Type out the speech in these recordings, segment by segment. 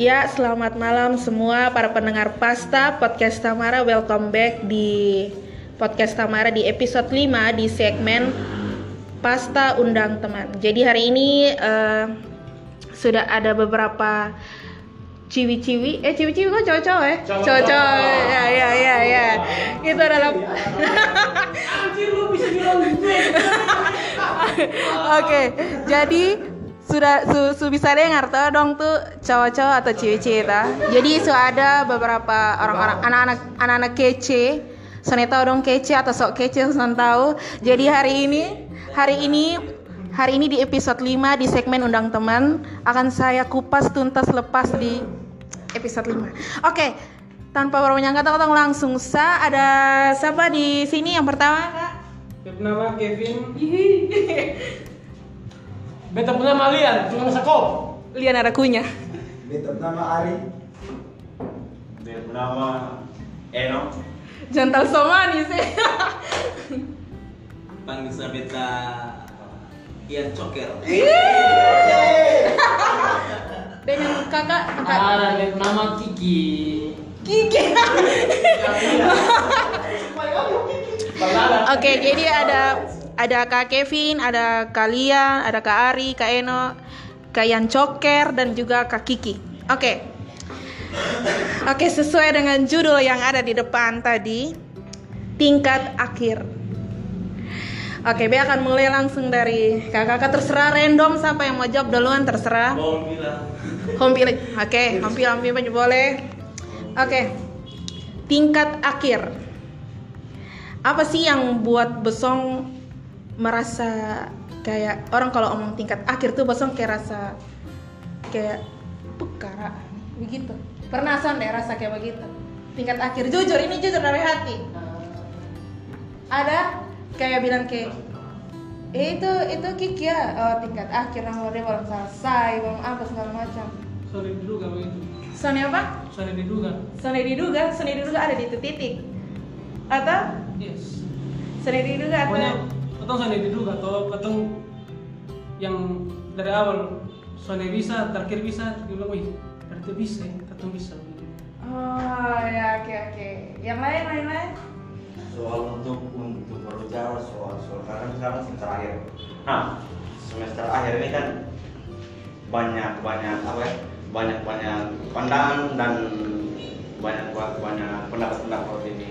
Ya, selamat malam semua para pendengar Pasta Podcast Tamara. Welcome back di Podcast Tamara di episode 5 di segmen Pasta Undang Teman. Jadi hari ini uh, sudah ada beberapa ciwi-ciwi. Eh ciwi-ciwi kok cowok-cowok ya? Cowok-cowok. Ya ya ya ya. Itu adalah oke jadi sudah su, su bisa dengar tuh dong tuh cowok-cowok atau ciwi-ciwi ta jadi su ada beberapa orang-orang anak-anak anak-anak kece Soalnya tahu dong kece atau sok kece Soalnya tahu jadi hari ini hari ini Hari ini di episode 5 di segmen Undang Teman akan saya kupas tuntas lepas di episode 5. Oke, tanpa berbanyak kata kita langsung sa ada siapa di sini yang pertama kak? Nama Kevin. Beta punya nama Lian, cuma sakop. Lian ada kunya. Beta nama Ari. Beta nama Eno. Jantal Somani sih. Panggil saya beta Ian Coker. Dengan kakak, kakak. Ada nama Kiki. Kiki. Oke, jadi ada ada Kak Kevin, ada kalian, ada Kak Ari, Kak Eno, Kak Yan Coker dan juga Kak Kiki. Oke. Oke, sesuai dengan judul yang ada di depan tadi, tingkat akhir. Oke, B akan mulai langsung dari kakak-kakak terserah random siapa yang mau jawab duluan terserah. Home pilih. Oke, home pilih, home pilih boleh. Oke. Tingkat akhir. Apa sih yang buat Besong merasa kayak orang kalau omong tingkat akhir tuh Besong kayak rasa kayak pekara begitu. Pernah son deh rasa kayak begitu. Tingkat akhir jujur ini jujur dari hati. Ada kayak bilang kayak eh, itu itu Kiki ya oh, tingkat akhir nomor dia belum selesai belum apa segala macam Sorry diduga begitu. Sony apa? Sorry diduga. Sony diduga Sony diduga ada di itu titik atau Yes. Sony diduga atau Pokoknya ketong sorry diduga atau ketong yang dari awal Sony bisa, terakhir bisa, dia bilang, wih, berarti bisa ya, ketong bisa. oh ya oke oke yang lain lain lain Soal untuk untuk berbicara soal soal karena sekarang semester akhir. Nah, semester akhir ini kan banyak banyak apa ya? Banyak banyak pandangan dan banyak banyak pendapat-pendapat ini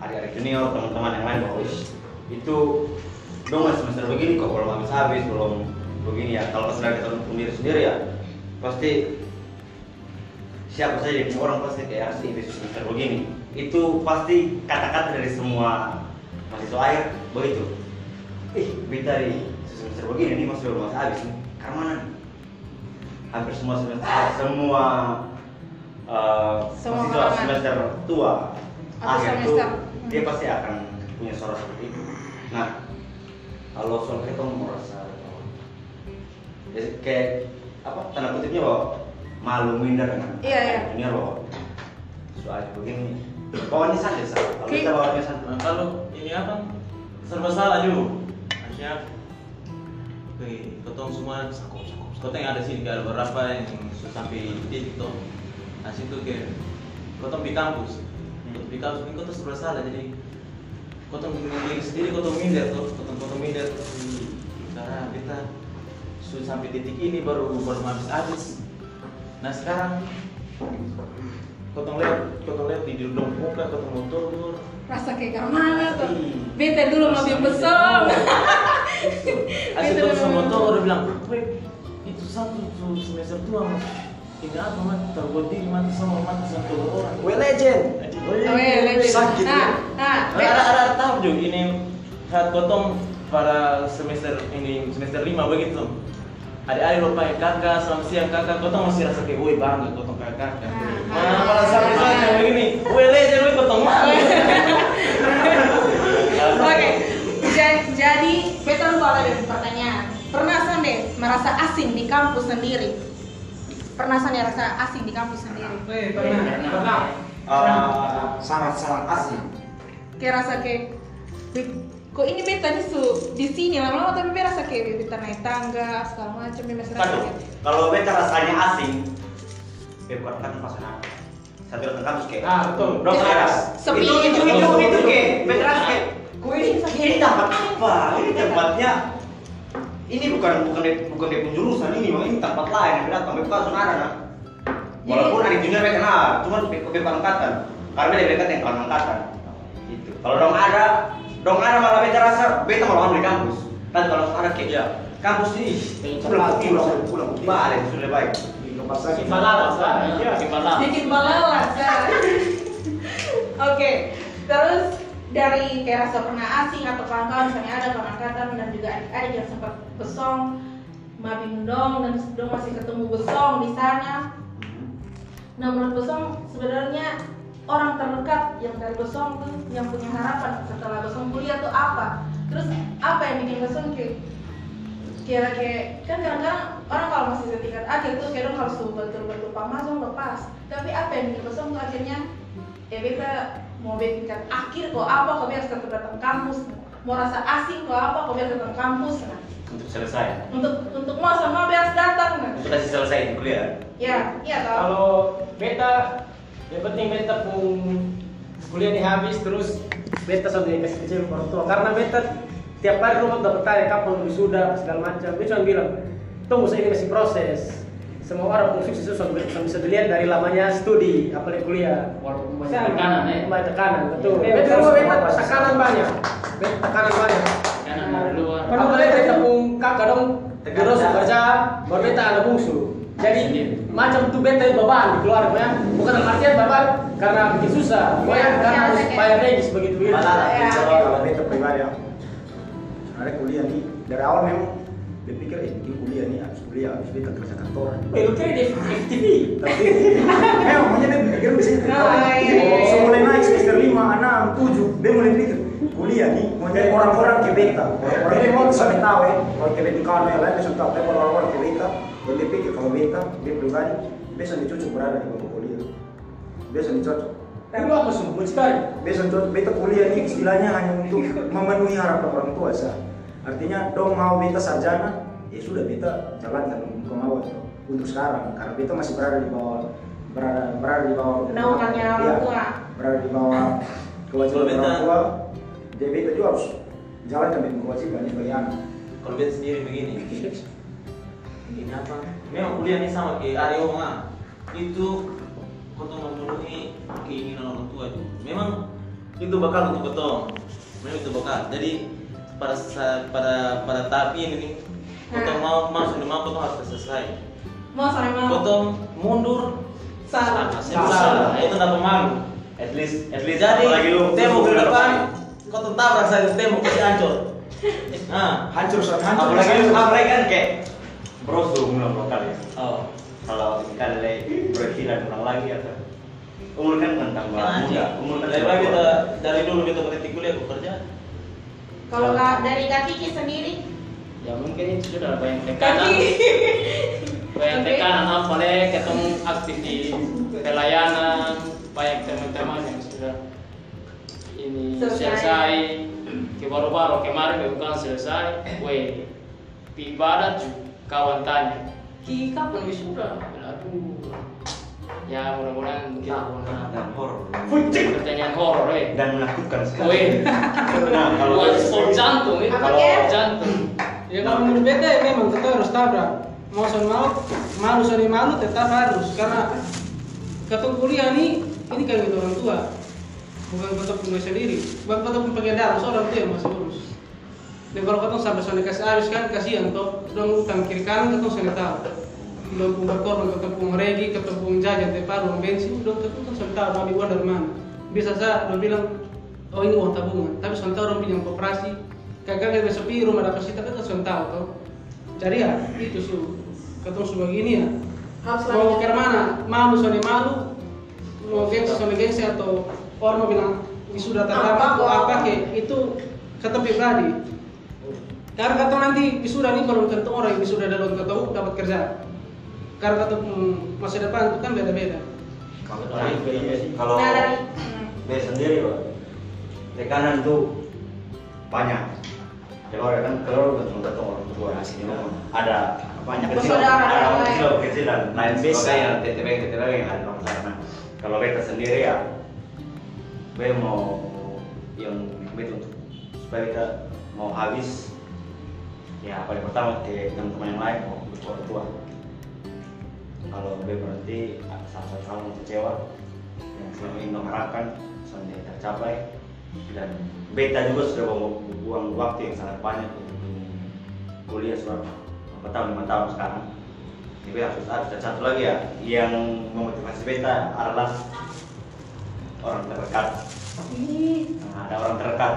adik-adik junior teman-teman yang lain bahwa "Wih, itu dong masih semester begini kok belum habis habis belum begini ya. Kalau sudah kita sendiri sendiri ya pasti siapa saja yang orang pasti kayak asli di semester begini. Itu pasti kata-kata dari semua mahasiswa akhir begitu. Ih beta di semester begini nih masih belum masih habis nih. Karena mana nih? hampir semua semester semua uh, Semua mahasiswa semester tua Atau akhir itu semester. dia pasti akan punya suara seperti itu nah kalau soal kita merasa ya, kayak apa tanda kutipnya bahwa malu minder kan Iya, iya. junior bahwa soal begini bawaannya santai sah kalau Ki- kita bawaannya santai Nah, kalau ini apa? Serba salah juga. Asyik. Oke, ketong semua sakop sakop. Ketong yang ada sini ada beberapa yang sampai di titik tuh. Nah situ kayak ketong di kampus. Ketong di kampus ini ketong serba salah jadi bikin diri sendiri ketong minder tuh, ketong ketong minder. "Ih, Cara kita sudah sampai titik ini baru baru habis habis. Nah sekarang ketong lihat ketong lihat di duduk muka ketong motor rasa kayak ke mana tuh bete dulu lebih besar Asli tuh sama tuh udah bilang, itu satu tuh semester tua mas. Ini apa mas? Terbuat diri mati sama mati satu orang. We legend. Oh iya legend. Sakit nah ya. nah Ada ada ada tahu juga ini saat potong pada semester ini semester lima begitu. Ada-ada lupa ya kakak, selamat siang kakak, kotong masih rasa kayak, woi bangga kotong kayak kakak. Ah. Nah, pada sampai saat yang begini, woi legend, woi kotong mana? Oke, Ja- jadi beta lupa ada pertanyaan. Pernah san deh merasa asing di kampus sendiri? Pernah san ya rasa asing di kampus sendiri? Eh, pernah, pernah. Uh, Sangat-sangat asing. Kayak rasa kayak, "Wih, kok ini beta di su di sini? Lama-lama tapi beta rasa kayak beta naik tangga segala macam beta rasa kalau beta rasanya asing, beb bukan kan pas anak satu datang kampus kayak Ah, betul. dong ada Sepi. itu itu itu itu kayak beneran kayak kok ini ini tempat apa? Ini tempatnya ini bukan bukan bukan de penjurusan ini bang ini tempat lain yang datang beb kan saudara nah walaupun ada junior mereka kenal cuman beb beb angkatan. Karena dia dekat yang kawan angkatan. Itu kalau dong ada dong ada malah beta rasa beta malah di kampus. Tapi kalau ada kayak Ya. kampus ini pulang pulang pulang. Balik sudah baik. Bikin balalas lah. Iya, bikin balalas. bikin balalas ya. Oke, terus dari kayak rasa pernah asing atau kawan-kawan misalnya ada kawan angkatan dan juga adik-adik yang sempat besong mabing dong dan dong masih ketemu besong di sana. Nah menurut besong sebenarnya orang terdekat yang dari besong tuh yang punya harapan setelah besong kuliah tuh apa? Terus apa yang bikin besong kayak kira kayak kan kadang-kadang orang kalau masih setingkat akhir tuh kadang harus betul-betul pamasong lepas tapi apa yang bikin besong tuh akhirnya ya beta mau tingkat akhir kok apa kok biar tetap datang kampus mau rasa asing kok apa kok biar datang kampus nah untuk selesai untuk untuk mau sama biar datang nah untuk kasih selesai di kuliah ya iya tau Kalau beta, yang penting beta pun kuliah ini habis terus beta sudah dikasih kecil orang tua karena beta tiap hari rumah dapat tanya kapan wisuda segala macam. Dia cuma bilang tunggu saya ini masih proses. Semua orang pun sukses bisa- bisa dilihat dari lamanya studi apalagi kuliah. Walaupun banyak tekanan ya. Banyak tekanan, betul. Beta harus rumah beta apa sih? tekanan banyak. Beta tekanan banyak. Tekanan dari luar. Apalagi beta pun kakak dong terus kerja, baru beta ada bungsu. Jadi macam tuh beta yang beban di keluarga ya. Bukan dalam artian beban karena bikin susah, Ya, banyak karena ya, harus ya. bayar regis begitu begitu. Malah Ya, kalau ya. kalau beta pribadi ya. Ada kuliah nih dari awal memang dia pikir eh bikin kuliah nih habis kuliah habis beta kerja kantoran. Eh, lu kira di FTV? Tapi makanya dia pikir iya, iya. So mulai naik semester 5, 6, 7, dia mulai pikir kuliah nih mau jadi orang-orang beta. Orang-orang ke beta sampai tahu ya. Kalau ke beta kawan yang lain dia sudah tahu tapi orang-orang ke beta dan dia pikir kalau beta dia pribadi biasa dicocok berada di bangku kuliah. Biasa dicocok. Itu apa sih? Muncikari. Biasa untuk beta kuliah ini istilahnya hanya untuk memenuhi harapan orang tua sah. Artinya dong mau beta sarjana, ya sudah beta jalankan kemauan itu untuk sekarang karena beta masih berada di bawah berada berada di bawah Naungannya orang Iya, tua. berada di bawah kewajiban orang tua. Jadi beta juga harus jalankan dengan kewajiban sebagai anak. Kalau beta sendiri begini, ini apa? Memang kuliah ini sama kayak Aryo mah. Itu untuk memenuhi keinginan orang tua itu. Memang itu bakal untuk betul. Memang itu bakal. Jadi pada saat pada pada tahap ini nih, potong mau masuk di mau potong harus selesai. mau sampai mau mundur salah salah. Itu tidak pemalu. at least at least Jadi tembok ke depan, kau tuh tabrak saja tembok pasti hancur. Nah, Hancur saat hancur. apalagi apalagi kan kayak bro suruh mulai lokal ya oh. kalau le berkiran ulang lagi atau umur kan kan tambah muda umur kan tua. dari dulu kita berhenti kuliah aku kerja. kalau nggak dari kak Kiki sendiri Ya mungkin itu sudah banyak tekanan. kaki Banyak tekanan apalagi ketemu aktif di pelayanan, banyak teman-teman yang ini Selesai. selesai, ke baru-baru kemarin bukan selesai, weh, ibadat juga kawan tanya, ki kapan wisuda? Aduh, ya mudah-mudahan kita dan horor pertanyaan horor eh. dan menakutkan sekali Weh, nah kalau buat sport jantung itu, kalau jantung. Ya kalau menurut beta ya memang kita harus tabrak. Mau son mau, malu son malu tetap harus karena ketemu kuliah nih ini kan gitu orang tua bukan kita punya sendiri. Bukan kita pun darah seorang tua yang masih urus dan kalau ketemu sampai son dikasih habis kan kasihan toh. Dong utang kiri kanan ketemu son tahu. Belum pun berkorban ketemu pun regi ketemu pun jajan tepar uang bensin dong ketemu son tahu mau dibuat dari mana. Bisa saja dong bilang oh ini uang tabungan. Tapi son tahu dong pinjam koperasi kagak kayak besok rumah dapat sita kan son tahu toh. Jadi ya itu su. Ketemu su begini ya. Mau ke mana? Malu soalnya malu. Mau gengsi soalnya gengsi atau orang mau bilang wisuda terlambat atau apa? kayak itu kata pribadi karena kata nanti wisuda nih kalau tentu orang yang wisuda dalam ketemu dapat kerja. Karena kata hmm, masa depan itu kan beda-beda. Kalau kalau nah dari hmm. sendiri pak. Tekanan tuh banyak. Kalau ada kan kalau ketemu ketemu orang tua sini ada. Banyak kecil, ada orang kecil kecil dan lain sebagainya TTP TTP yang ada di sana. Kalau beta sendiri ya beta mau yang beta untuk supaya kita mau habis ya paling pertama ke teman-teman yang lain mau orang tua. Kalau beta berarti salah satu hal kecewa yang selama ini mengharapkan sampai tercapai. Dan beta juga sudah buang waktu yang sangat banyak untuk kuliah sudah berapa tahun lima tahun sekarang. Beta harus ada satu lagi ya yang memotivasi beta adalah orang terdekat Nah, ada orang terdekat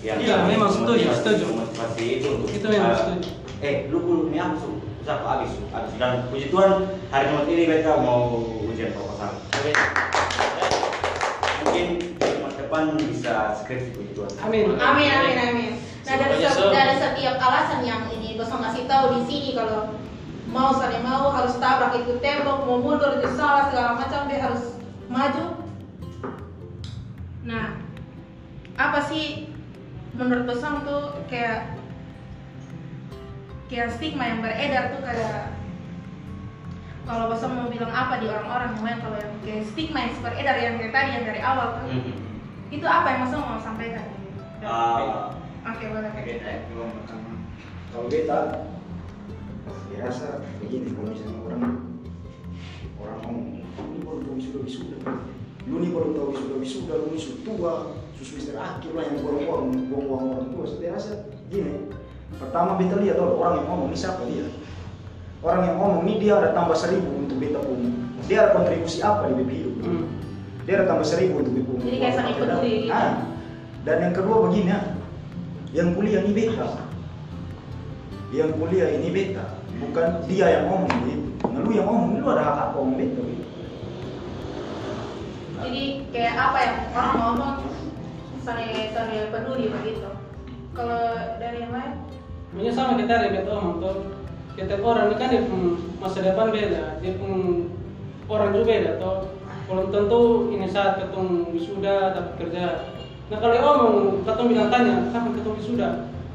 yang Iya, memang setuju, setuju. memotivasi itu untuk Itu memang eh, setuju. eh lu kuliah ini apa su susah kok habis su habis dan puji Tuhan hari Jumat ini beta mau ujian proposal mungkin Jumat depan bisa skripsi puji Tuhan Amin. Amin, amin, amin. Nah dari, Semuanya se- so. dari setiap alasan yang ini Bosong kasih tahu di sini kalau mau saling mau harus tabrak itu tembok, mau mundur itu salah segala macam dia harus maju. Nah, apa sih menurut Bosong tuh kayak kayak stigma yang beredar tuh kayak kalau Bosong mau bilang apa di orang-orang yang lain kalau yang kayak stigma yang beredar yang kayak tadi yang dari awal tuh Mhm. itu apa yang Bosong mau sampaikan? Ah, Oke, boleh kayak gitu. Kalau beta, ya rasa begini kalau misalnya orang orang ngomong, ini baru tahu wisuda wisuda, lu ini baru tahu wisuda wisuda, lu ini sudah tua, susu istri akhir lah yang buang uang, buang uang orang tua. Saya rasa gini, pertama beta lihat oh, orang yang ngomong ini siapa dia? Orang yang ngomong ini dia ada tambah seribu untuk beta pun, dia ada kontribusi apa di beta hidup? Hmm. Dia ada tambah seribu untuk beta Jadi kayak saling peduli gitu. Ah, dan yang kedua begini ya, yang kuliah ini beta yang kuliah ini beta bukan dia yang ngomong gitu nah lu yang ngomong lu ada hak apa ngomong beta gitu. Jadi kayak apa yang orang ngomong saling saling peduli begitu. Kalau dari yang lain? Sebenarnya sama kita kita omong tuh. Setiap orang ini kan dia masa depan beda, dia pun orang juga beda toh. Belum tentu ini saat ketemu wisuda dapat kerja. Nah kalau omong, ketemu bilang tanya, kapan ketemu wisuda?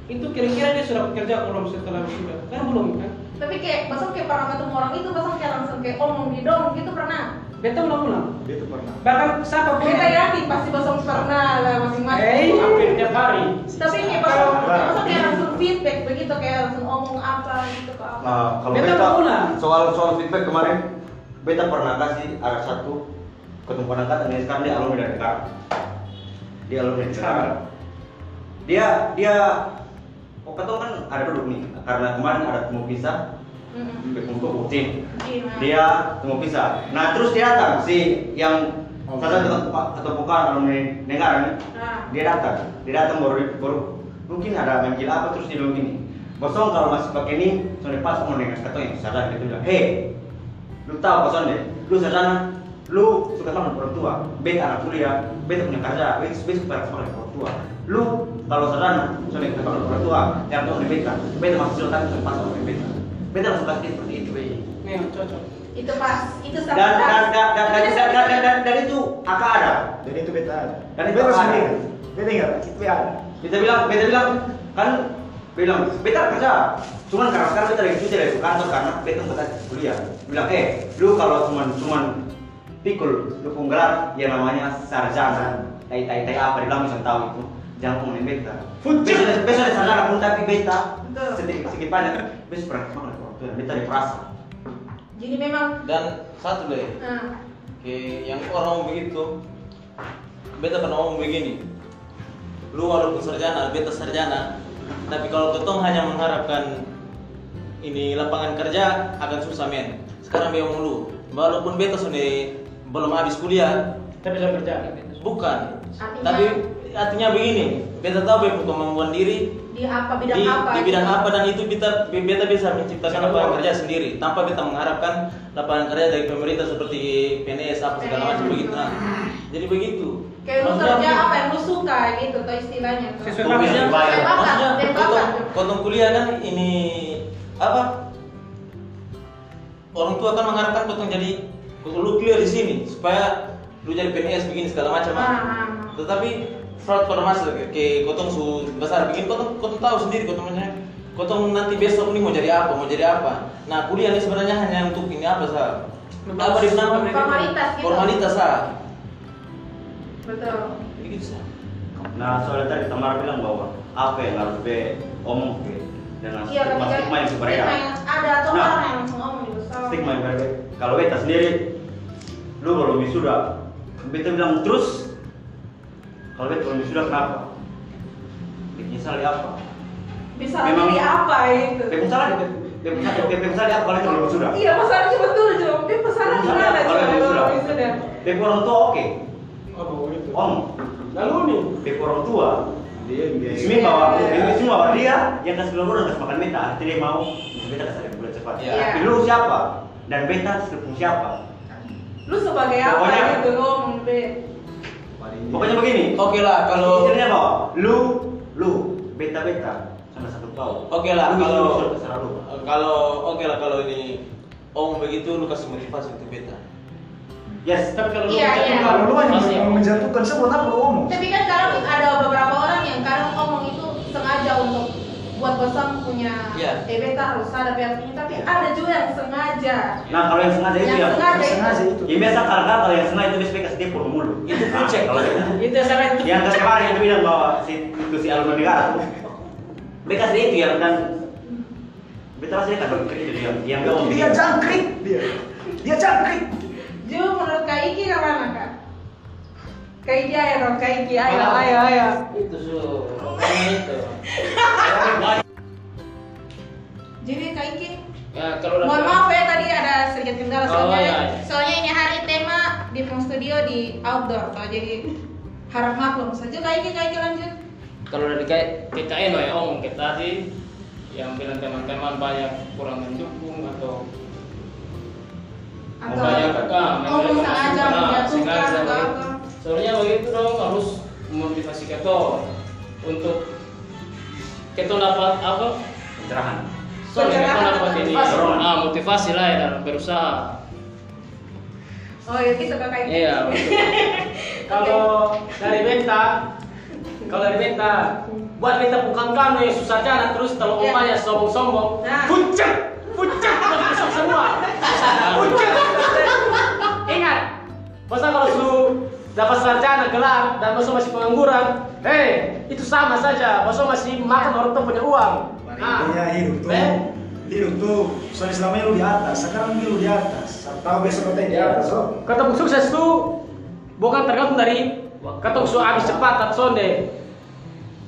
Itu kira-kira dia sudah bekerja belum setelah wisuda? Kan belum kan? Tapi kayak basang kayak pernah ketemu orang itu basang kayak langsung kayak omong di dong gitu pernah. Beta ulang-ulang. beta pernah Bahkan siapa pun Kita yakin pasti basang pernah lah masing-masing. Eh, hampir tiap hari Tapi kayak basang, basang kayak langsung feedback begitu kayak langsung omong apa gitu ke apa. Nah, kalau Beta beta, ulang. soal soal feedback kemarin, beta pernah kasih ada satu ketemu angkatan yang sekarang dia alumni dari Sekarang. Dia alumni dari Sekarang. Dia dia oh ketemu kan ada dulu nih karena kemarin ada temu pisah Mm-mm. untuk bukti Iya. dia temu pisah. Nah terus dia datang. Si yang Oh, salah iya. satu atau bukan alumni negara nih Nah, dia datang. Dia datang baru baru mungkin ada manggil apa terus dia bilang gini bosong kalau masih pakai ini soalnya pas mau dengan kata yang sadar dia bilang hei lu tahu bosong deh? Lu sadar lu suka sama orang tua. Beta anak kuliah beta punya kerja beta beta suka sama orang tua. Lu kalau sadar soalnya kita sama orang tua yang tahu di beta. Beta masih pas sama beta beta langsung kasih seperti itu Memang cocok. itu pas itu dan dan dan dan dan dan dan, dan, dan, dan itu akak ada? Dan itu beta ada. Dan itu beta ada. beta ingat. Itu ada. Beta bilang, beta bilang kan bilang beta kerja, cuman karena sekarang beta lagi cuti dari kantor karena beta mau kuliah. Bilang eh, lu kalau cuman cuman pikul lu pun gelar yang namanya sarjana, tai tai tai apa dibilang bisa tahu itu, jangan ngomongin beta. Besok besok ada sarjana pun tapi beta Betul. sedikit sedikit banyak. Besok pernah ke mana waktu itu beta diperasa. Jadi memang. Dan satu deh. Nah, ke yang orang begitu beta pernah ngomong begini. Lu walaupun sarjana beta sarjana tapi kalau ketong hanya mengharapkan ini lapangan kerja akan susah men. Sekarang beta ngomong lu walaupun beta sudah belum habis kuliah tapi sudah kerja bukan. Artinya- tapi artinya begini beta tahu beta kemampuan diri di apa bidang di, apa? di bidang apa dan itu beta beta bisa menciptakan lapangan kerja sendiri tanpa beta mengharapkan lapangan kerja dari pemerintah seperti PNS apa segala macam PNS. begitu nah jadi begitu Kayak lu kerja apa yang lu suka gitu tuh istilahnya tuh. Sesuai Maksudnya, maksudnya kotong kuliah kan ini apa orang tua kan mengharapkan kotong jadi lu kuliah di sini supaya lu jadi PNS begini segala macam Ah, ah. ah, ah. tetapi fraud pada masa ke kotong su besar begini kotong kotong tahu sendiri kotong punya Kotong nanti besok nih mau jadi apa, mau jadi apa. Nah kuliah ini sebenarnya hanya untuk ini apa sah? Apa di nama Formalitas gitu. Formalitas sah. Betul. Begitu sah. Nah, soalnya tadi Tamara bilang bahwa apa yang harus be omong ke dengan Iya, stigma stigma yang berbeda. stigma yang ada atau Nah. orang yang langsung ngomong gitu. So, Stigma yang berbeda. Kalau beta sendiri, lu baru wisuda, beta bilang terus. Kalau beta belum wisuda kenapa? Menyesali apa? bisa Memang- jadi apa gitu. Beta salah, beta menyesali apa kalau beta belum wisuda? Iya, masalahnya betul, Jo. Dia pesanan Masalah gimana, kalau Jo? dia sudah. Wisuda. Beta orang tua oke, Apa begitu? om. Lalu nih, Beta orang tua, Dia biasa. Ismi bawa, Ismi bawa dia yang kasih keluar dan kasih makan beta, artinya dia mau beta kasih bulan cepat. Iya. Tapi lu siapa? Dan beta sepupu siapa? Lu sebagai apa Pokoknya- gitu Be? Pokoknya begini. Oke lah kalau Istilahnya bahwa lu, lu, beta beta sama satu kau. Oke lah Lu bisa kalau lu. kalau oke lah kalau ini om begitu lu kasih motivasi untuk beta. Yes. tapi kalau lu Iya, menjatuhkan- iya. Kalau lu hanya Pasti. mau menjatuhkan semua tak perlu ngomong. Tapi kan kadang ada beberapa orang yang kadang ngomong itu sengaja untuk buat bosan Iya. eh beta harus ada pihak ini tapi ada juga yang sengaja Nah kalau yang sengaja itu yang yang sengaja Yang sengaja itu itu. yang biasa kadang-kadang kalau yang sengaja itu biasanya kasih dia pur mulu. Itu Nah, kucek. kalau beta. Itu sama itu. yang kemarin itu bilang bahwa si itu si alumni negara dia kasih itu yang dan beta rasa dia kan begitu dia yang dia mau Dia jangkrik dia. Dia jangkrik. Ju menurut Kak Iki ke mana Kak? Kak Iki ayo dong Kak Iki ayo ayo ayo Itu su, itu. jadi Kak Iki Ya kalau udah mohon maaf ya tadi ada sedikit kendala Oh, soalnya iya, iya. soalnya ini hari tema di Film Studio di outdoor. Toh jadi harap maklum saja. Kak Iki Kak Iki lanjut. Kalau dari K- KKN lah ya om kita tadi yang bilang teman-teman banyak kurang mendukung atau atau banyak kakak ngomong sengaja menjatuhkan atau apa. Sebenarnya begitu dong harus memotivasi keto untuk keto dapat apa? pencerahan Soalnya Pencerahan dapat ini motivasi? ah motivasi lah ya dalam berusaha. oh gitu Kak Iki Iya. Kalau dari beta, kalau dari beta, buat beta bukan kamu yang susah jalan terus kalau Iya. umpanya sombong-sombong, Nah. puncak, puncak, udah besok semua, puncak. Ingat, masa kalau lu dapat sarjana gelar dan masa masih pengangguran, hei itu sama saja, masa masih makan orang tua punya uang. Nah, Iya hidup tuh. Hidup tuh. Soalnya selama ini lu di atas, sekarang lu di atas. Tahu besok kata di atas, oh. Ketemu sukses itu bukan tergantung dari ketemu su habis cepat atau sonde.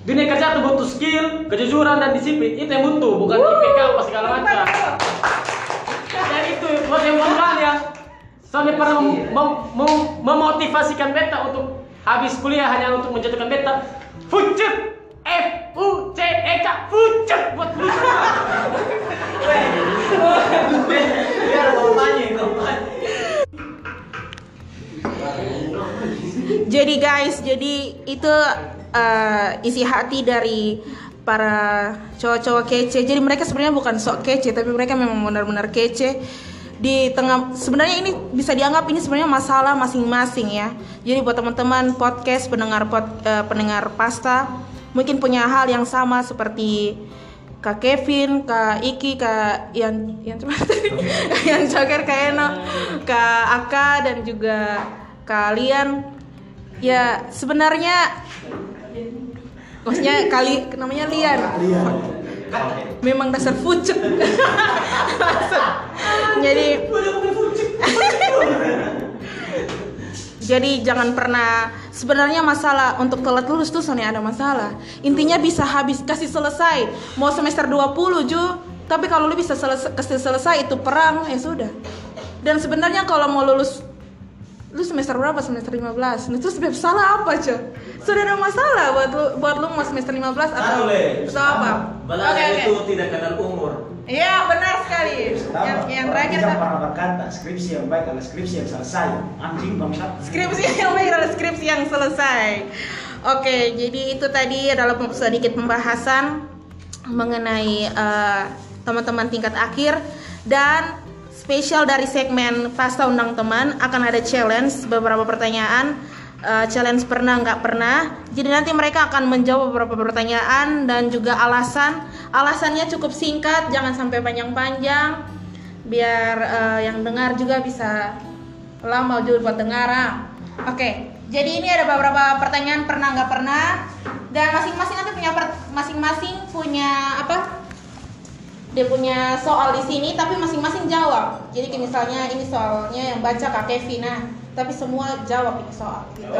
Dunia kerja tuh butuh skill, kejujuran dan disiplin. Itu yang butuh, bukan IPK apa segala macam. Dan itu buat yang bukan ya. Soalnya pernah mem- mem- mem- memotivasikan beta untuk habis kuliah hanya untuk menjatuhkan beta. Fucet! F U C E K fucet buat kompanya. Jadi guys, jadi itu eh, isi hati dari para cowok-cowok kece. Jadi mereka sebenarnya bukan sok kece, tapi mereka memang benar-benar kece. Di tengah sebenarnya ini bisa dianggap ini sebenarnya masalah masing-masing ya. Jadi buat teman-teman podcast pendengar pod, eh, pendengar pasta mungkin punya hal yang sama seperti Kak Kevin, Kak Iki, Kak yang yang cuma tadi, yang Joker, Kak Eno, Kak Aka dan juga kalian ya sebenarnya maksudnya kali namanya Lian. Memang dasar fucek jadi jadi jangan pernah sebenarnya masalah untuk telat lulus tuh soalnya ada masalah. Intinya bisa habis kasih selesai. Mau semester 20 ju. Tapi kalau lu bisa selesai kasih selesai itu perang ya sudah. Dan sebenarnya kalau mau lulus lu semester berapa? Semester 15 nah, terus salah apa cuy sudah ada masalah buat lu buat lu mau semester 15 atau atau apa? Oke, oke. itu tidak kenal umur. Iya benar sekali. Pertama, Yang, yang terakhir Kak. pernah berkata, skripsi yang baik adalah skripsi yang selesai. Anjing bangsat. skripsi yang baik adalah skripsi yang selesai. Oke, jadi itu tadi adalah sedikit pembahasan mengenai eh, teman-teman tingkat akhir dan spesial dari segmen Pasta Undang Teman akan ada challenge beberapa pertanyaan eh, challenge pernah nggak pernah. Jadi nanti mereka akan menjawab beberapa pertanyaan dan juga alasan. Alasannya cukup singkat, jangan sampai panjang-panjang, biar eh, yang dengar juga bisa lama juga buat dengar. ah. Oke, jadi ini ada beberapa pertanyaan pernah nggak pernah dan masing-masing nanti punya masing-masing punya apa? Dia punya soal di sini tapi masing-masing jawab. Jadi misalnya ini soalnya yang baca Kak Kevin nah, tapi semua jawab ini soal gitu.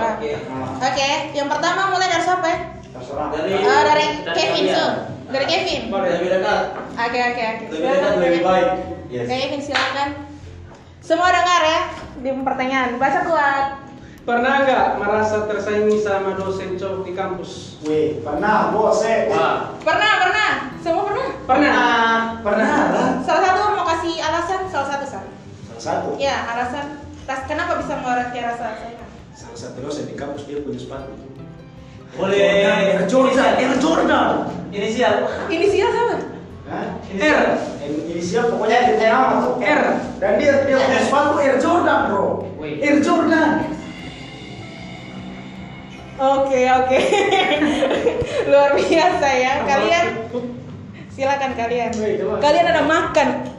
Oke, yang pertama mulai dari siapa ya? Terserah. Dari Eh, dari dari Kevin so. Dari Kevin. lebih dekat. Oke oke oke. Lebih dekat lebih baik. Yes. Kevin silakan. Semua dengar ya di pertanyaan. Baca kuat. Pernah nggak merasa tersaingi sama dosen cowok di kampus? Wih, pernah bos eh. Wah, Pernah pernah. Semua pernah. Pernah. Pernah lah. Salah satu mau kasih alasan, salah satu sah. Salah satu. Ya alasan. Tas kenapa bisa ke rasa saingan? Salah satu dosen di kampus dia punya sepatu. Boleh. Air Jordan, Air Jordan. Inisial. Inisial siapa? Hah? R. Ini Inisial pokoknya dia punya nama tuh. R. Dan dia dia punya sepatu Air Jordan bro. Wih. Air Jordan. Oke oke. Luar biasa ya. Kalian silakan kalian. Kalian ada makan.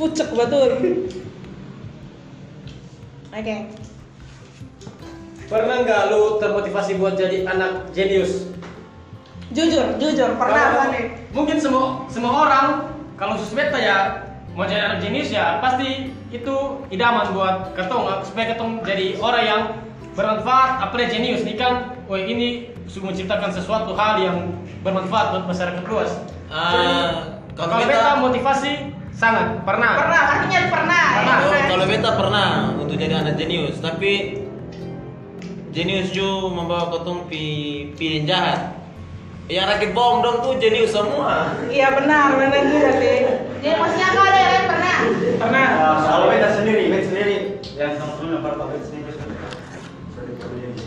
Pucuk betul. Oke. Pernah nggak lu termotivasi buat jadi anak jenius? Jujur, jujur pernah Kalau-? Mungkin semua semua orang kalau susbeta ya mau jadi anak jenius ya pasti itu idaman buat ketong supaya ketong jadi orang yang bermanfaat apalagi jenius nih kan wah ini sudah menciptakan sesuatu hal yang bermanfaat buat masyarakat luas Ah, kalau kalau beta motivasi sangat pernah Pernah, artinya pernah. ya. kalau, Pernah. kalau beta pernah untuk jadi anak jenius, tapi jenius ju membawa ketong pi pi yang jahat. Yang rakit bom dong tuh jenius semua. Iya benar, benar juga sih. Jadi maksudnya apa ada yang lain pernah? Pernah. Nah, kalau beta sendiri, beta sendiri yang sama sebelumnya Pak beta sendiri.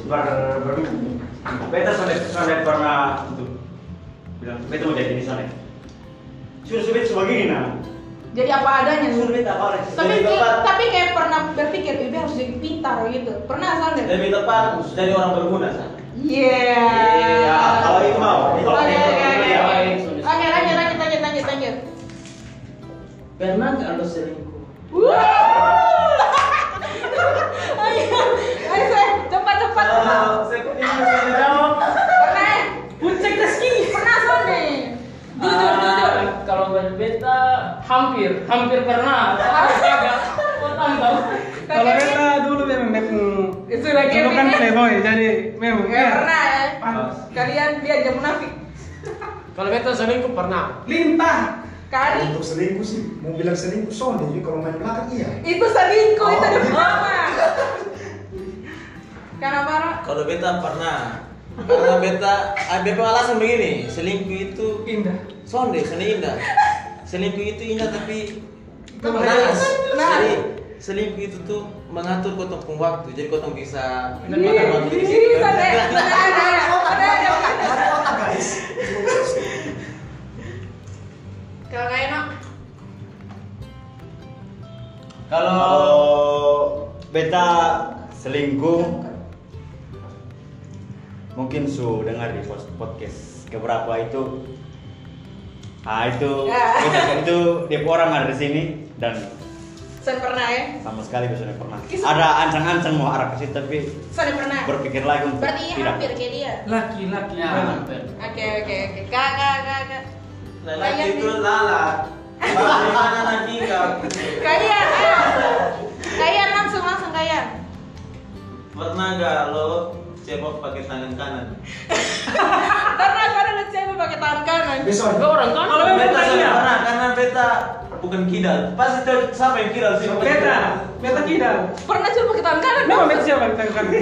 Ber, ber, beta sudah sudah pernah untuk bilang beta mau jadi di sana. Sudah sudah begini nah. Jadi apa adanya. Beta apa? Tapi Lebih tepat. tapi kayak pernah berpikir Bibi harus jadi pintar gitu. Pernah Sandi? Lebih tepat jadi orang berguna sah. Iya. Iya, kalau itu mau. Oke oke oke. mau, Oke lanjut lanjut lanjut lanjut lanjut. pernah nggak lo selingkuh? Ayo, ayo cepat cepat. saya bisa jawab. Pernah? Puncak rezeki. Pernah Sandi? Jujur jujur. Ah, Kalau buat beta hampir, hampir pernah. Tapi agak potong tau. Kalau beta dulu memang memang Itu lagi dulu kan playboy jadi memang Ya pernah ya. Panas. Kalian dia aja munafik. kalau beta selingkuh pernah Lintah. Kali Untuk selingkuh sih, mau bilang selingkuh sonde, jadi kalau main belakang iya. itu selingkuh itu di pertama. Karena marah. Kalau beta pernah. Karena beta, ah, beta alasan begini, selingkuh itu Indah. sonde, sonde indah. Selingkuh itu indah tapi naas. nah. Jadi selingkuh itu tuh mengatur kotong pun waktu, jadi kotong bisa waktu di situ. ada, ada, ada, ada. Otak guys. Kalau enak, Kalau beta selingkuh mungkin su dengar di podcast keberapa itu ah itu Ya. itu, itu dia orang ada di sini dan saya pernah ya. sama sekali biasanya pernah Kisah. ada ancang-ancang mau arah ke situ tapi Saya pernah. berpikir lagi untuk Berarti tidak hampir kayak dia. Laki-laki. Ya, hampir. Oke oke oke. Kakak kakak. Lelaki itu lalat. Bagaimana lagi kak? Kalian, ayo. Kalian langsung langsung kalian. Pernah nggak lo cebok pakai tangan kanan? Karena karena lu cewek pakai tangan kanan. Besok. Enggak orang kan Kalau sudah pernah karena beta bukan kidal. Pasti tahu siapa yang kidal sih? Beta, beta kidal. Pernah coba pakai tangan kanan? Memang dong? beta siapa yang tangan kanan?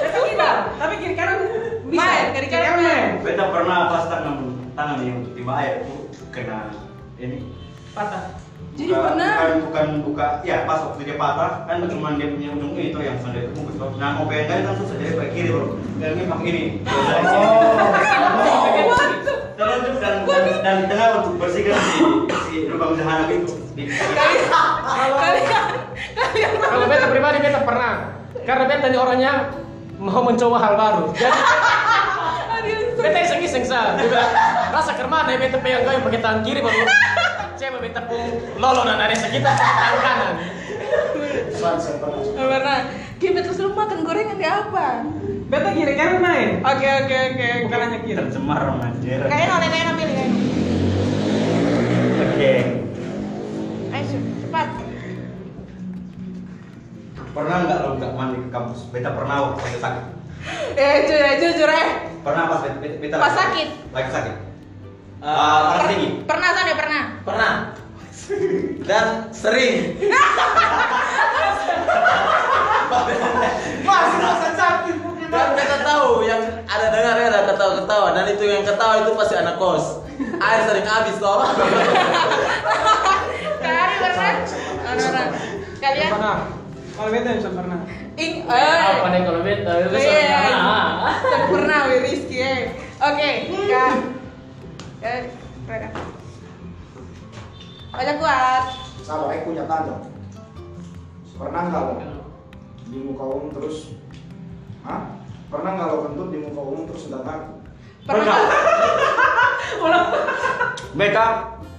Beta kidal, tapi kiri kanan bisa. Main, kiri kanan main. beta pernah pas tangan tangan yang untuk timba air kena ini Patah. Jadi buka, pernah. bukan bukan buka ya pas waktu dia patah kan cuma dia punya ujung itu yang sudah kebungkus bro. nah mau pegang kan langsung saja pakai kiri bro yang ini pakai ini terus dan, dan dan tengah untuk bersihkan si si lubang jahanam itu Kalian, kalian, kalian kalau beta pribadi beta pernah karena beta ini orangnya mau mencoba hal baru. Jadi beta iseng-iseng sa. Dia bilang, rasa kermana ya beta pegang kau yang pakai tangan kiri baru coba beta pun lolo dan ada sekitar tangan kanan. Saya pernah. Kita terus lu makan gorengan di apa? Beta kiri kanan main. Oke oke oke. Bukan hanya kiri. Tercemar anjir. Kayaknya oleh kayaknya pilih kayaknya. Oke. Ayo cepat. Pernah nggak lo nggak mandi ke kampus? Beta pernah waktu sakit. Eh jujur eh jujur eh. Pernah pas beta, beta, beta Pas sakit? Lagi sakit. Ah, Ah, panas tinggi. Pernah kan ya pernah. pernah dan sering Masih masa sakit. dan kita tahu yang ada dengar ya ada ketawa-ketawa dan itu yang ketawa itu pasti anak kos air sering habis toh Kali pernah. Pernah. Kalian? Pernah. Kalau beta bisa pernah. Ing. apa nih kalau beta itu Iya. pernah pernah Rizky eh. Oke, Kak. Eh. Banyak kuat. Salah, aku punya tanda. Pernah nggak lo di muka umum terus? Hah? Pernah nggak lo kentut di muka umum terus nggak ngaku? Pernah. Beta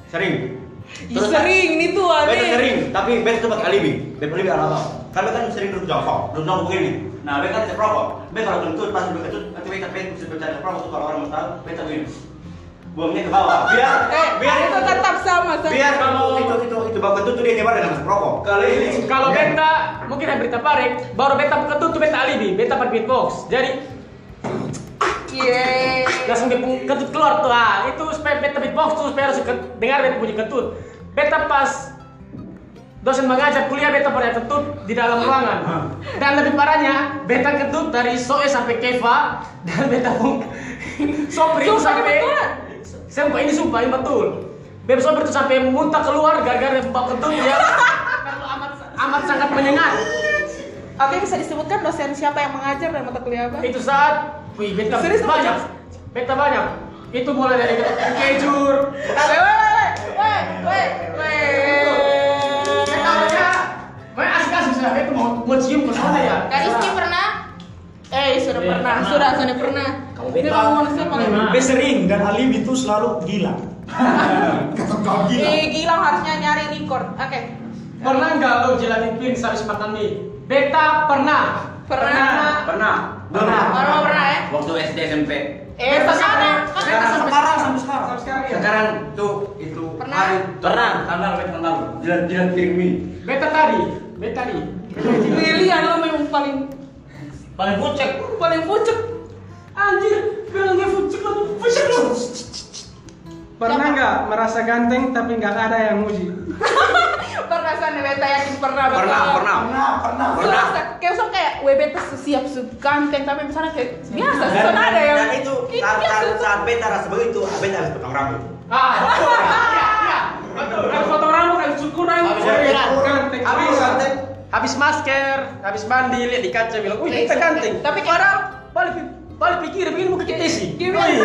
sering. Ih, sering nih tuh Beta aneh. sering, tapi beta tuh pakai alibi. Beta alibi ala apa? Kan beta kan sering duduk jongkok, duduk jongkok begini. Nah, beta kan bisa rokok. Beta kalau kentut pas beta kentut, nanti beta beta bisa bercanda rokok tuh kalau orang mau tahu, beta begini. Buangnya ke bawah. Biar Eh, biar itu tetap sama. sama. biar kalau itu itu itu bau kentut tuh dia nyebar dengan asap rokok. kalau ini Kalau beta mungkin ada berita parik, baru beta ketut tuh beta alibi, beta pakai beatbox. Jadi Yeay. langsung dia pun ketut keluar tuh ah itu supaya beta beatbox tuh supaya harus dengar beta bunyi ketut beta pas dosen mengajar kuliah beta pernah ketut di dalam ruangan dan lebih parahnya beta ketut dari soe sampai keva dan beta pun sopri sampai? Sumpah ini sumpah ini betul. Beta sopri itu sampai muntah keluar gara-gara bau ketut ya karena amat amat sangat menyengat. Oke, bisa disebutkan dosen siapa yang mengajar dan mata kuliah apa? itu saat wih beta Serius, banyak. Beta banyak. Itu mulai dari kejur. Weh, weh, weh, weh. beta banyak. Weh, asik-asik sudah. Beta mau mau cium ke sana ya. Kak Rizky pernah? Eh, sudah Iya, pernah, pernah. sudah, sudah pernah. Beta- ngomong manusia paling Pernah. Be sering dan alibi itu selalu gila. Kata kau gila. Eh, gila harusnya nyari record. Oke. pernah nggak lo jalanin pin habis mie beta pernah Pernah. Pernah. Pernah. Orang pernah ya? Waktu SD SMP. Eh, sekarang. Kan Sekarang sampai sekarang sampai sekarang. Sampai sekarang ya. Sekarang tuh itu Pernah? hari Pernah. tanggal beta tanggal jilat jilat piring mie. beta tadi beta tadi Pilihan lo memang paling paling pucek paling pucuk. Anjir bilangnya fucik lo fucik lo Pernah nggak merasa ganteng tapi nggak ada yang muji? Pernah sana beta yakin pernah Pernah, pernah. Pernah, pernah. Pernah. Sudah, kayak usah kayak WB tuh siap ganteng tapi misalnya kayak biasa, Dan, sudah ada yang dan itu Gitu, saat, saat, saat beta rasa begitu, beta harus potong rambut. ah betul iya iya betul Harus potong rambut, harus cukur rambut. Iya, ganteng. habis ganteng habis masker habis mandi lihat di kaca bilang wih kita ganteng Tapi orang balik balik pikir begini mau kita sih Gimana?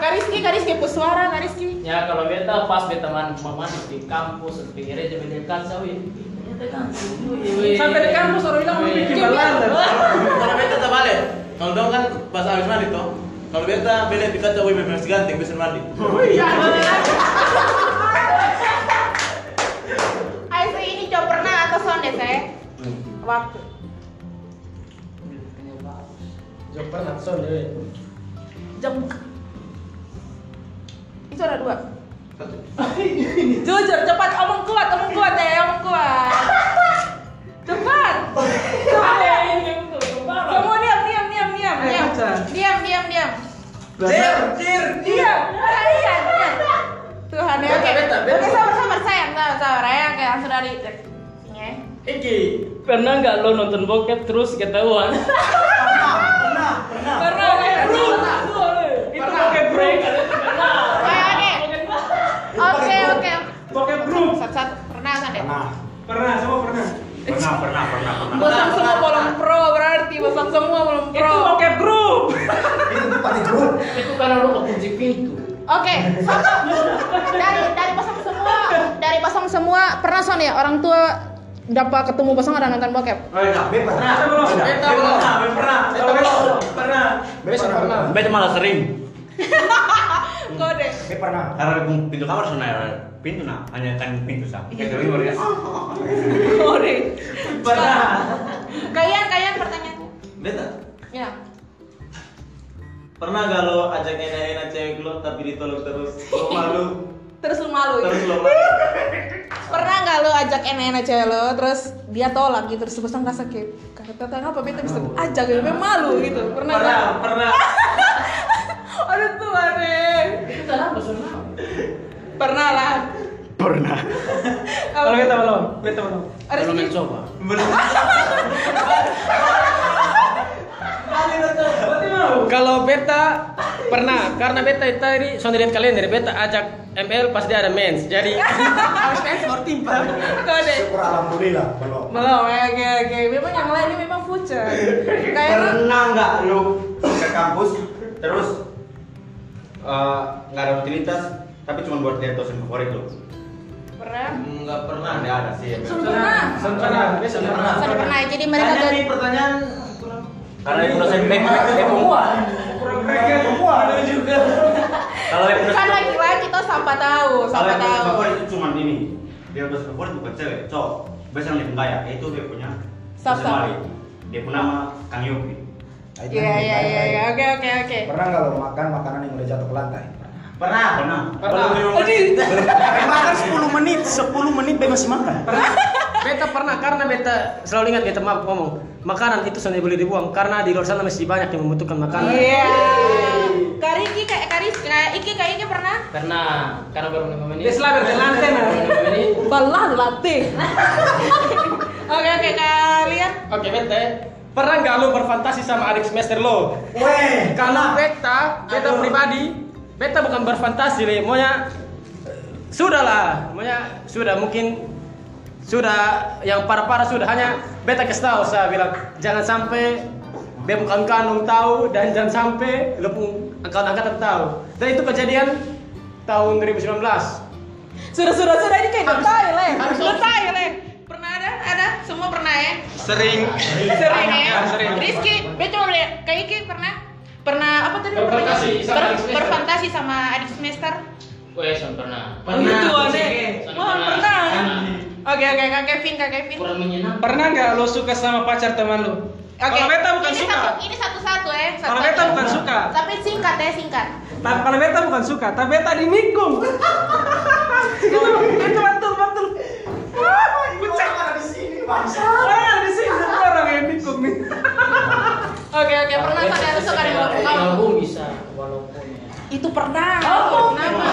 Kak Rizky, Kak Rizky, pesuara Kak Rizky. ya kalau beta pas beta man masuk di kampus kaca wih ternyata kan wih, wih. Sampai di kampus orang bilang mau bikin balanda. kalau beta tak balik kalau dong kan pas habis mandi toh kalau beta beli di kaca wih masih ganteng bisa mandi iya ini coba pernah atau sonde saya? Waktu. Jom pernah son deh. Jam. Itu ada dua. Jujur, cepat omong kuat, omong kuat ya, omong kuat. Cepat. Cepat ya. Semua diam, diam, diam, diam, diam. Diam, diam, diam. Cir, cir, Diam. Iya, diam. Tuhan ya. Oke, oke, sabar, sabar, sayang, sabar, sabar, ya, kayak langsung dari sini ya. Iki pernah nggak lo nonton bokep terus ketahuan Pernah, pernah, pernah. Pernah, pernah. itu bokep break pernah Oke, oke, oke. Bokep grup. Satu-satu, pernah kan deh? Pernah. Pernah, semua pernah. Pernah, pernah, pernah, pernah. Bosong semua belum pro berarti, bosong semua belum Itu pro. bokep grup. Itu bukan di grup. itu karena lo nggak kunci pintu Oke. Dari dari pasang semua, dari pasang semua pernah son ya orang tua dapat ketemu pasang ada nonton bokep. Oh iya, pernah. Beta belum. Pernah, pernah. Pernah. Pernah. pernah. Beta malah sering. Kode. Be pernah. Karena di pintu kamar sana pintu nah hanya kan pintu sah. Kayak dari luar ya. Kode. Pernah. Kalian kalian pertanyaan. Beta. Ya. Pernah gak lo ajak enak-enak cewek lo tapi ditolak terus? Lo malu. Terus lu malu? Terus lo malu. Pernah nggak lo ajak enak-enak cewek lo, terus dia tolak gitu, terus pasang rasa kayak kata kata apa beta bisa ajak gitu, memang malu gitu. Pernah Pernah, nggak? pernah. Aduh Tuhan deh. Itu kenapa soalnya? Pernah lah. Pernah. Kalau beta belum, beta belum. Ada Belum sini. mencoba. Kalau beta pernah, karena beta itu tadi soalnya lihat kalender, beta ajak ML pas dia ada mens. Jadi harus mens baru timpa. Kode. Syukur alhamdulillah belum. Belum, oke oke. Memang yang lain ini memang pucat. Kayak Pernah nggak lu ke kampus terus eh, nggak ada rutinitas tapi cuma buat lihat dosen favorit lu? pernah. Enggak pernah. Ada ada sih. ya, memang. pernah. Sun pernah, pernah. Pernah. Jadi mereka Tanya jadi pertanyaan Karena itu dosen BEM, BEM Perempuan. juga. Kalau yang kan laki-laki tuh sampai tahu, Kalau sampai yang tahu. favorit itu cuma ini. Dia dosen favorit bukan cewek, cowok. Biasa yang lebih kaya, itu dia punya. Wali. Dia punya nama Kang Yopi. Nah, Iya yang iya iya tadi. iya. Oke oke oke. Pernah nggak lo makan makanan yang udah jatuh ke lantai? Pernah. Pernah. Pernah. makan 10 menit, 10 menit be masih makan. Beta pernah karena beta selalu ingat beta maaf ngomong makanan itu sudah boleh dibuang karena di luar sana masih banyak yang membutuhkan makanan. Iya. Kariki kayak Karis, kayak Iki kayak Iki pernah? Pernah, karena baru lima menit. Dia selalu berlantai nah. Menit. Balah latih. Oke oke kalian. Oke beta, pernah nggak lu berfantasi sama adik semester lo? Weh, Kalau beta, beta pribadi, beta bukan berfantasi le, maunya sudah lah, maunya sudah mungkin sudah yang parah-parah sudah hanya beta kasih tahu saya bilang jangan sampai dia bukan kanung tahu dan jangan sampai lu pun angkatan-angkatan tahu. Dan itu kejadian tahun 2019. Sudah sudah sudah ini kayak getai le. Harus- Getai le. Pernah ada? Ada? Semua pernah ya? Sering. Sering ya? Sering. Rizky, betul lihat kayak Iki pernah? Pernah apa tadi? Berfantasi sama Ber- adik semester. berfantasi sama adik semester? Weh, son pernah. Pernah. Itu aneh. Wah pernah. Oke oke kak Kevin kak Kevin. Kurang menyenangkan. Pernah nggak lo suka sama pacar teman lo? Oke. Kalau beta bukan ini suka. Satu, ini satu-satu ya. Satu Kalau beta bukan suka. Tapi singkat ya singkat. Ta- Kalau beta bukan suka, tapi beta dinikung. itu, itu betul betul. Wah, pucat. ada di sini bangsa. Ah, di sini ada orang yang nikung nih. Oke oke pernah pada suka dengan kamu. Walaupun bisa. Itu pernah. Oh. Kenapa?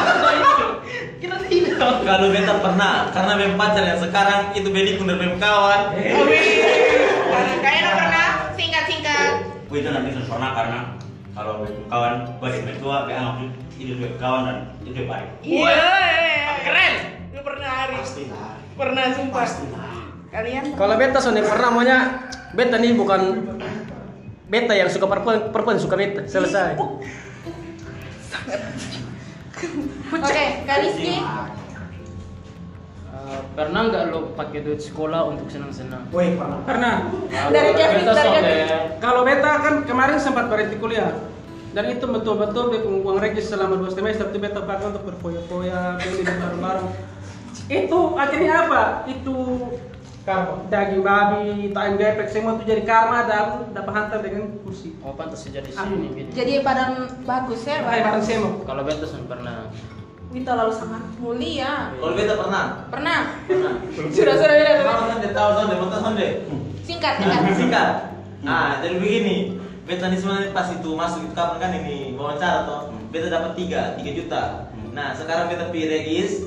Kita tidak. Kalau beta pernah, karena bem pacar yang sekarang itu bedi kunder bem kawan. Kayaknya pernah singkat singkat. Gue itu nanti sempurna karena kalau kawan, gue di tua, gue anggap itu gue kawan dan itu baik. Iya. Keren. Lu pernah hari. Pastilah. Pernah sumpah. Pastilah. Kalian? Kalau beta soalnya pernah maunya beta nih bukan beta yang suka perempuan, perempuan suka beta. Selesai. Oke, Kak Rizky. Eh, pernah nggak lo pakai duit sekolah untuk senang-senang? Weh, pernah. Pernah. Dari Kevin, dari Kevin. Kalau beta kan kemarin sempat berhenti kuliah. Dan itu betul-betul dia uang regis selama dua semester itu beta pakai untuk berfoya-foya, beli barang-barang. Itu akhirnya apa? Itu karma. Daging babi, time gepek semua itu jadi karma dan dapat hantar dengan kursi. Oh pantas jadi Ah. sini gitu. Jadi badan bagus ya, badan. semua. Kalau beta pernah. Wita lalu sangat mulia. Kalau beta pernah. Pernah? Pernah. Sudah sudah sudah. sudah. Tahu sonde, tahu sonde, mau tahu sonde. Singkat singkat. Singkat. Nah, jadi begini. Beta nih sebenarnya pas itu masuk itu kapan kan ini wawancara toh. Beta dapat tiga, tiga juta. Nah, sekarang beta pilih regis.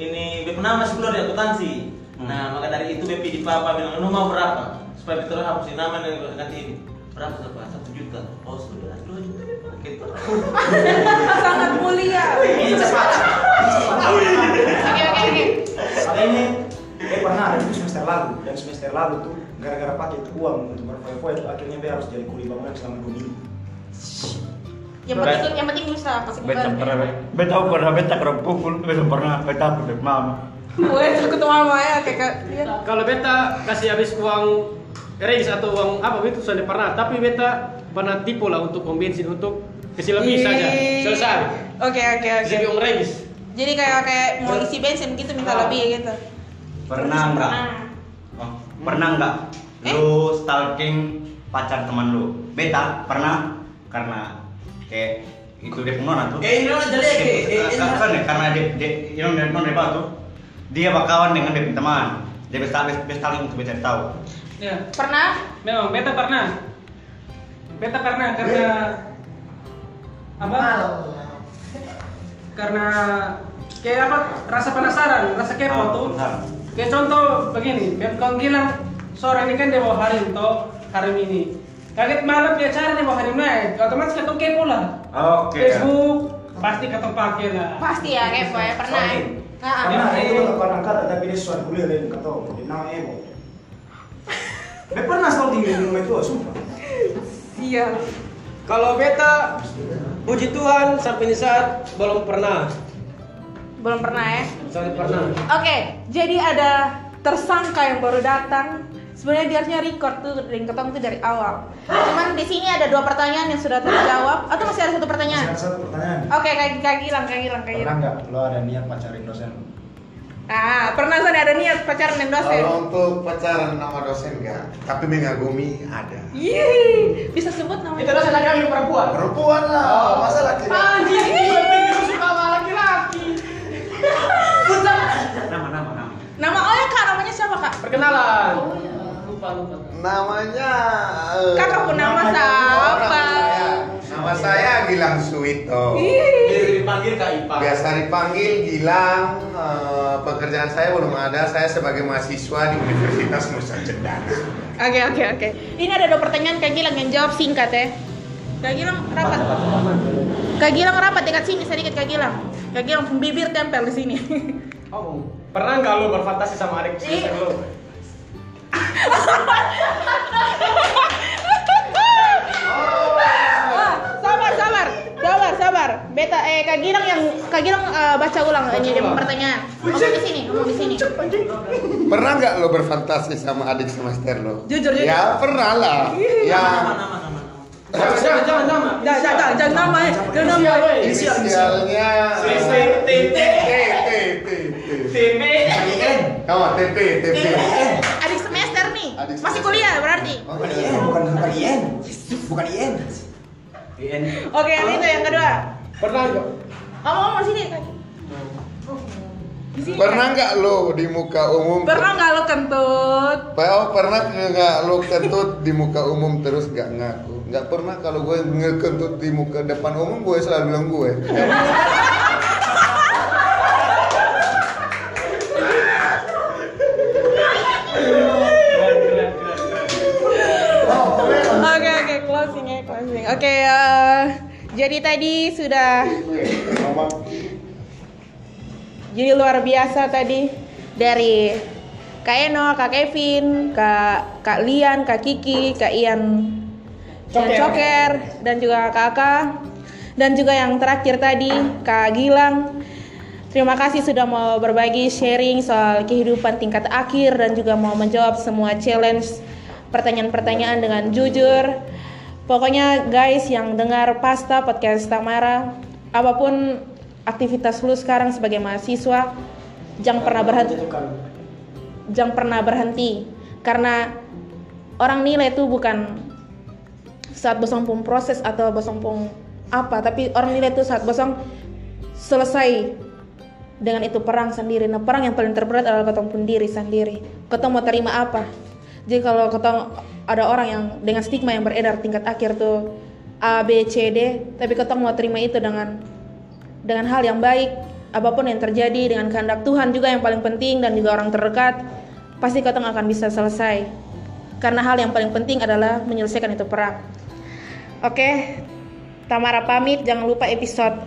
Ini beta nama masih keluar di akuntansi. Nah, maka dari itu beta di papa bilang, "Lu mau berapa?" Supaya beta hapusin nama dan ganti ini. Berapa coba? Satu juta. Oh, sudah. Dua juta beta pakai itu. sangat mulia. Ini cepat. Oke oke oke. Kali ini eh pernah ada itu semester lalu dan semester lalu tuh gara-gara pakai itu uang untuk berfoya-foya tuh akhirnya dia harus jadi kuli bangunan selama dua minggu. Yang penting yang penting bisa Beta kembali. pernah, beta pernah, beta kena pukul, pernah, beta pernah mama. Weh, ketemu mama ya kayak iya. Kalau beta kasih habis uang raise atau uang apa itu sudah pernah, tapi beta pernah tipu lah untuk pom bensin untuk kasih lebih saja. Selesai. Oke oke oke. Jadi uang raise. Jadi kayak kayak mau isi bensin gitu minta Ah. lebih gitu. Pernah nggak? Oh, pernah nggak? Eh? Lu stalking pacar teman lu? Beta pernah karena kayak itu dia penona tuh. Eh, ini orang jelek, eh, eh, eh, Kan kan ya, karena dia dia non dia tuh. Dia bakawan dengan dia punya teman. Dia bisa bisa stalking untuk bisa tahu. Ya, Pernah? memang beta pernah. Beta pernah karena apa? Karena kayak apa? Rasa penasaran, rasa kepo Ah, tuh. penasaran. Kayak contoh begini, kau bilang sore ini kan dia bawa hari toh hari ini. Kaget malam dia cari dia bawa hari naik, otomatis ketemu kepo lah. Oke. Facebook pasti ketemu pakai lah. Pasti ya kepo ya pernah ya. Pernah itu tak pernah kata tapi dia suatu kuliah lain kata di nama Emo. Dia pernah stalking di rumah itu, sumpah. Iya. Kalau beta puji Tuhan sampai ini saat belum pernah. Belum pernah ya. Sampai pernah. Oke, jadi ada tersangka yang baru datang. Sebenarnya dia harusnya record tuh dari ketemu tuh dari awal. Cuman di sini ada dua pertanyaan yang sudah terjawab. Atau masih ada satu Masih pertanyaan? ada satu pertanyaan. Oke, kayak kayak gilang, kayak gilang, kayak Pernah gilang. nggak lo ada niat pacarin dosen? Ah, pernah Son ada niat pacaran dengan dosen? Kalau untuk pacaran sama dosen enggak, tapi mengagumi ada. Ih, bisa sebut namanya? Itu dosen laki-laki perempuan. Perempuan lah, masa laki-laki? Gue pikir lu suka sama laki-laki. Nama nama nama. Nama oh ya kak, namanya siapa kak? Perkenalan. Oh ya, lupa lupa. Namanya. eh, Kakak pun nama nama siapa? saya. Nama saya Gilang Suito. Ih, Dipanggil Kak Ipa. Biasa dipanggil Gilang. eh, pekerjaan saya belum ada. Saya sebagai mahasiswa di Universitas Nusa Cendana. Oke oke oke. Ini ada dua pertanyaan Kak Gilang yang jawab singkat ya. Kak Gilang rapat. Kak Gilang rapat dekat sini sedikit Kak Gilang. Kak Gilang bibir tempel di sini. Oh, pernah nggak lu berfantasi sama adik lu? Ah, sabar sabar sabar sabar. Beta eh Kak Gilang yang Kak Gilang eh, baca ulang ini dia pertanyaan. Ngomong di sini, ngomong di sini. Pernah nggak lo berfantasi sama adik semester lo? Jujur, jujur. Ya pernah lah. Ya. Nama, nama, nama. Jangan, jangan, jangan nama. Jangan jangan jangan nama ya. Jangan nama. Inisialnya. T, T, T, T T T T. TP. Oh, TP TP. Adik semester nih. Adik Masih kuliah berarti. Bukan IN, bukan bukan IN. Bukan IN. IN. Oke, yang itu yang kedua. Pernah nggak? Ngomong ngomong sini. Kak. Di sini. Pernah nggak lo di muka umum? Pernah nggak lo kentut? Oh, pernah nggak lo kentut di muka umum terus nggak ngaku? Nggak pernah kalau gue ngekentut di muka depan umum gue selalu bilang gue. ya closing. Oke eh, jadi tadi sudah jadi luar biasa tadi dari Kak Eno, Kak Kevin, Kak Kak Lian, Kak Kiki, Kak Ian Ian Coker dan juga Kakak dan juga yang terakhir tadi Kak Gilang. Terima kasih sudah mau berbagi sharing soal kehidupan tingkat akhir dan juga mau menjawab semua challenge pertanyaan-pertanyaan dengan jujur. Pokoknya guys yang dengar Pasta Podcast Tamara, apa pun aktivitas lu sekarang sebagai mahasiswa, jangan pernah berhenti. Jangan pernah berhenti. Karena orang nilai itu bukan saat bosong pun proses atau bosong pun apa tapi orang nilai itu saat bosong selesai dengan itu perang sendiri. Nah perang yang paling terberat adalah ketemu pun diri sendiri. Ketemu mau terima apa? Jadi kalau ketemu ada orang yang dengan stigma yang beredar tingkat akhir tuh A B C D tapi ketemu mau terima itu dengan dengan hal yang baik apa pun yang terjadi dengan kehendak Tuhan juga yang paling penting dan juga orang terdekat pasti kau akan bisa selesai. Karena hal yang paling penting adalah menyelesaikan itu perang. Oke Tamara pamit. Jangan lupa episode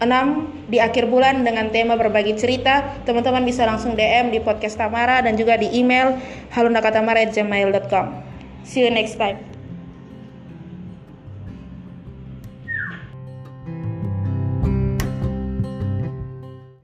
6 di akhir bulan dengan tema berbagi cerita. Teman-teman bisa langsung DM di podcast Tamara dan juga di email halundakatamara@gmail.com see you next time